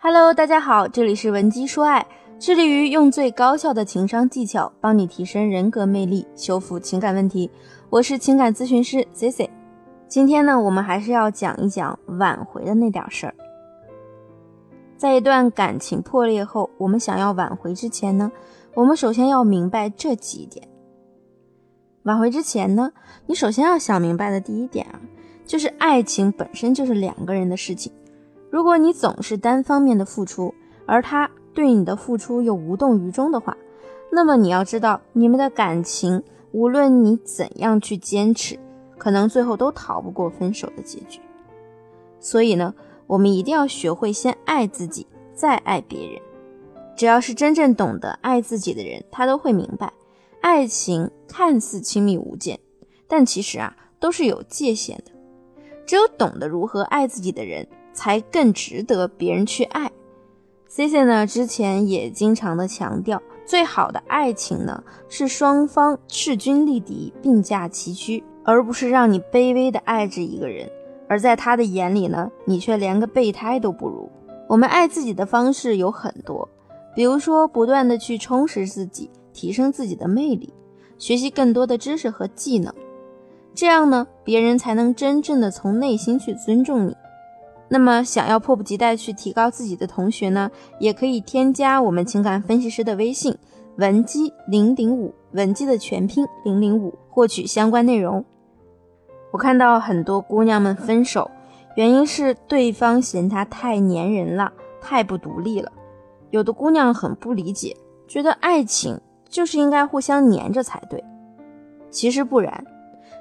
Hello，大家好，这里是文姬说爱，致力于用最高效的情商技巧帮你提升人格魅力，修复情感问题。我是情感咨询师 Cici。今天呢，我们还是要讲一讲挽回的那点事儿。在一段感情破裂后，我们想要挽回之前呢，我们首先要明白这几点。挽回之前呢，你首先要想明白的第一点啊，就是爱情本身就是两个人的事情。如果你总是单方面的付出，而他对你的付出又无动于衷的话，那么你要知道，你们的感情无论你怎样去坚持，可能最后都逃不过分手的结局。所以呢，我们一定要学会先爱自己，再爱别人。只要是真正懂得爱自己的人，他都会明白，爱情看似亲密无间，但其实啊都是有界限的。只有懂得如何爱自己的人。才更值得别人去爱。C C 呢，之前也经常的强调，最好的爱情呢是双方势均力敌、并驾齐驱，而不是让你卑微的爱着一个人，而在他的眼里呢，你却连个备胎都不如。我们爱自己的方式有很多，比如说不断的去充实自己，提升自己的魅力，学习更多的知识和技能，这样呢，别人才能真正的从内心去尊重你。那么，想要迫不及待去提高自己的同学呢，也可以添加我们情感分析师的微信文姬零零五，文姬的全拼零零五，获取相关内容。我看到很多姑娘们分手，原因是对方嫌她太粘人了，太不独立了。有的姑娘很不理解，觉得爱情就是应该互相粘着才对。其实不然，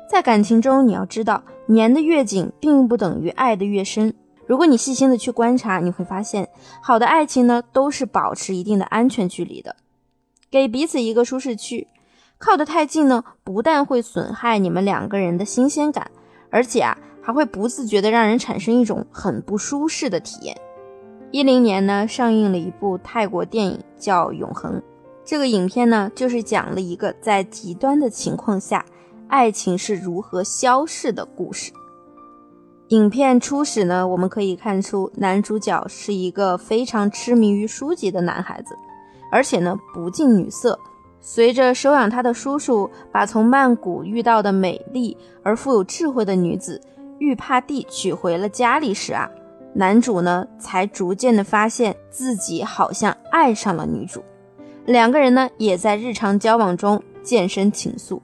在感情中，你要知道，粘得越紧，并不等于爱得越深。如果你细心的去观察，你会发现，好的爱情呢，都是保持一定的安全距离的，给彼此一个舒适区。靠得太近呢，不但会损害你们两个人的新鲜感，而且啊，还会不自觉的让人产生一种很不舒适的体验。一零年呢，上映了一部泰国电影叫《永恒》，这个影片呢，就是讲了一个在极端的情况下，爱情是如何消逝的故事。影片初始呢，我们可以看出男主角是一个非常痴迷于书籍的男孩子，而且呢不近女色。随着收养他的叔叔把从曼谷遇到的美丽而富有智慧的女子玉帕蒂娶回了家里时啊，男主呢才逐渐的发现自己好像爱上了女主，两个人呢也在日常交往中渐生情愫，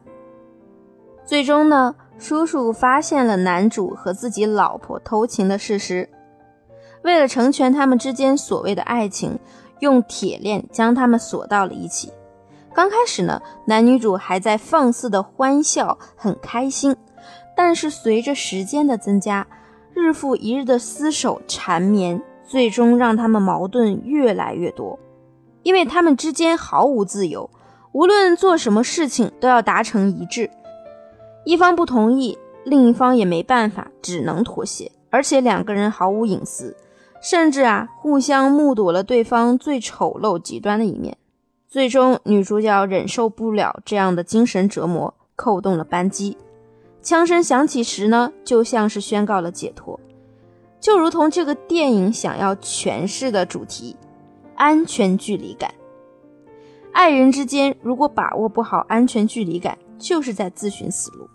最终呢。叔叔发现了男主和自己老婆偷情的事实，为了成全他们之间所谓的爱情，用铁链将他们锁到了一起。刚开始呢，男女主还在放肆的欢笑，很开心。但是随着时间的增加，日复一日的厮守缠绵，最终让他们矛盾越来越多，因为他们之间毫无自由，无论做什么事情都要达成一致。一方不同意，另一方也没办法，只能妥协。而且两个人毫无隐私，甚至啊，互相目睹了对方最丑陋极端的一面。最终，女主角忍受不了这样的精神折磨，扣动了扳机。枪声响起时呢，就像是宣告了解脱，就如同这个电影想要诠释的主题——安全距离感。爱人之间如果把握不好安全距离感，就是在自寻死路。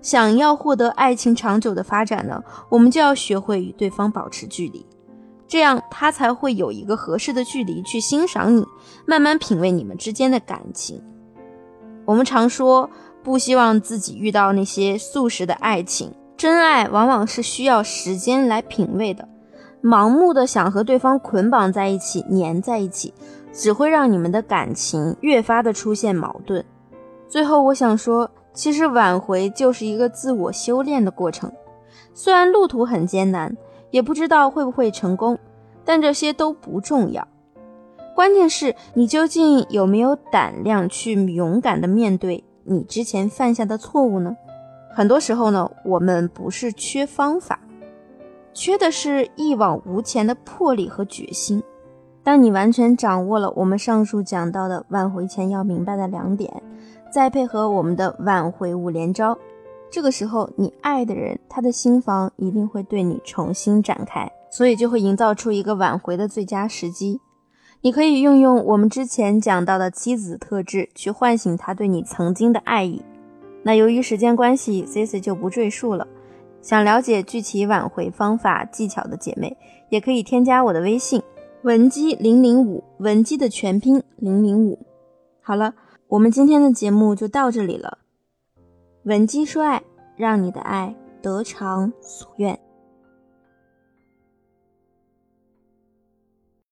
想要获得爱情长久的发展呢，我们就要学会与对方保持距离，这样他才会有一个合适的距离去欣赏你，慢慢品味你们之间的感情。我们常说不希望自己遇到那些速食的爱情，真爱往往是需要时间来品味的。盲目的想和对方捆绑在一起，粘在一起，只会让你们的感情越发的出现矛盾。最后，我想说。其实挽回就是一个自我修炼的过程，虽然路途很艰难，也不知道会不会成功，但这些都不重要。关键是你究竟有没有胆量去勇敢的面对你之前犯下的错误呢？很多时候呢，我们不是缺方法，缺的是一往无前的魄力和决心。当你完全掌握了我们上述讲到的挽回前要明白的两点。再配合我们的挽回五连招，这个时候你爱的人，他的心房一定会对你重新展开。所以就会营造出一个挽回的最佳时机。你可以运用我们之前讲到的妻子特质去唤醒他对你曾经的爱意。那由于时间关系，Cici 就不赘述了。想了解具体挽回方法技巧的姐妹，也可以添加我的微信文姬零零五，文姬的全拼零零五。好了，我们今天的节目就到这里了。文姬说爱，让你的爱得偿所愿。